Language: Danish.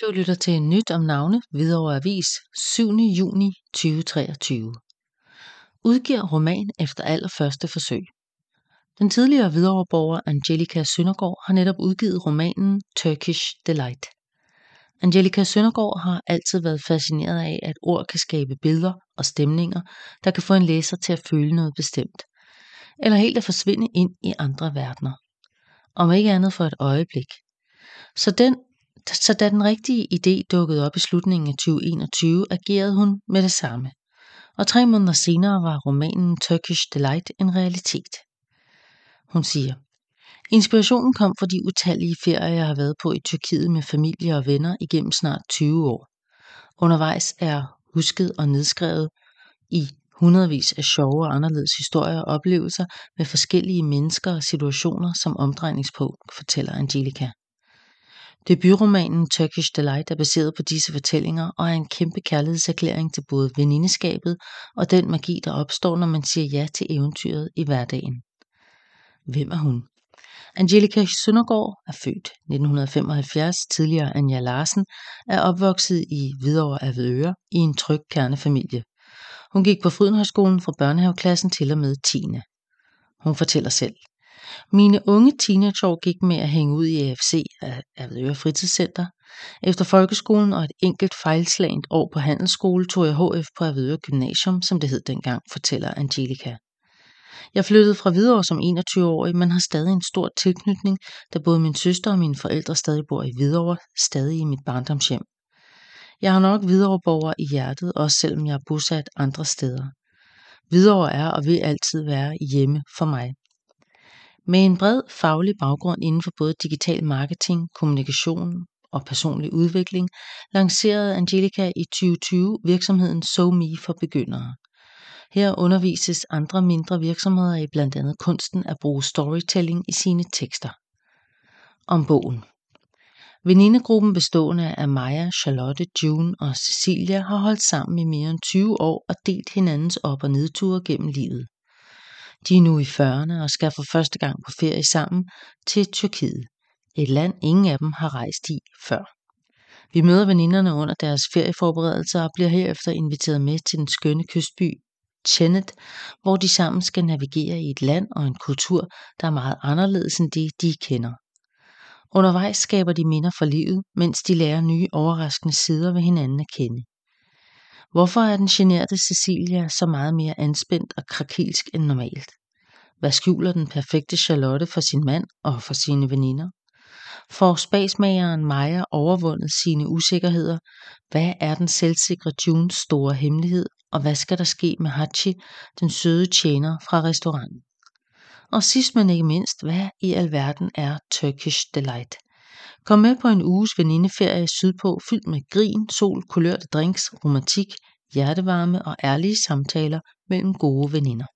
Du lytter til Nyt om navne, Hvidovre Avis, 7. juni 2023. Udgiver roman efter allerførste forsøg. Den tidligere Hvidovreborger Angelica Søndergaard har netop udgivet romanen Turkish Delight. Angelica Søndergaard har altid været fascineret af, at ord kan skabe billeder og stemninger, der kan få en læser til at føle noget bestemt, eller helt at forsvinde ind i andre verdener. Om ikke andet for et øjeblik. Så den så da den rigtige idé dukkede op i slutningen af 2021, agerede hun med det samme. Og tre måneder senere var romanen Turkish Delight en realitet. Hun siger, Inspirationen kom fra de utallige ferier, jeg har været på i Tyrkiet med familie og venner igennem snart 20 år. Undervejs er husket og nedskrevet i hundredvis af sjove og anderledes historier og oplevelser med forskellige mennesker og situationer som omdrejningspunkt, fortæller Angelica. Debutromanen Turkish Delight er baseret på disse fortællinger og er en kæmpe kærlighedserklæring til både venindeskabet og den magi, der opstår, når man siger ja til eventyret i hverdagen. Hvem er hun? Angelica Søndergaard er født 1975, tidligere Anja Larsen, er opvokset i Hvidovre Avedøre i en tryg kernefamilie. Hun gik på Frydenhøjskolen fra børnehaveklassen til og med 10. Hun fortæller selv. Mine unge teenageår gik med at hænge ud i AFC Avedøre Fritidscenter. Efter folkeskolen og et enkelt fejlslagent år på handelsskole tog jeg HF på Avedøre Gymnasium, som det hed dengang, fortæller Angelica. Jeg flyttede fra Hvidovre som 21-årig, men har stadig en stor tilknytning, da både min søster og mine forældre stadig bor i Hvidovre, stadig i mit barndomshjem. Jeg har nok Hvidovreborger i hjertet, også selvom jeg er bosat andre steder. Hvidovre er og vil altid være hjemme for mig. Med en bred faglig baggrund inden for både digital marketing, kommunikation og personlig udvikling, lancerede Angelica i 2020 virksomheden SoMe for begyndere. Her undervises andre mindre virksomheder i blandt andet kunsten at bruge storytelling i sine tekster. Om bogen. Venindegruppen bestående af Maja, Charlotte, June og Cecilia har holdt sammen i mere end 20 år og delt hinandens op- og nedture gennem livet. De er nu i 40'erne og skal for første gang på ferie sammen til Tyrkiet. Et land ingen af dem har rejst i før. Vi møder veninderne under deres ferieforberedelser og bliver herefter inviteret med til den skønne kystby Chenet, hvor de sammen skal navigere i et land og en kultur, der er meget anderledes end det, de kender. Undervejs skaber de minder for livet, mens de lærer nye overraskende sider ved hinanden at kende. Hvorfor er den generte Cecilia så meget mere anspændt og krakilsk end normalt? Hvad skjuler den perfekte Charlotte for sin mand og for sine veninder? Får spasmageren Maja overvundet sine usikkerheder? Hvad er den selvsikre Junes store hemmelighed? Og hvad skal der ske med Hachi, den søde tjener fra restauranten? Og sidst men ikke mindst, hvad i alverden er Turkish Delight? Kom med på en uges venindeferie sydpå, fyldt med grin, sol, kulørte drinks, romantik, hjertevarme og ærlige samtaler mellem gode veninder.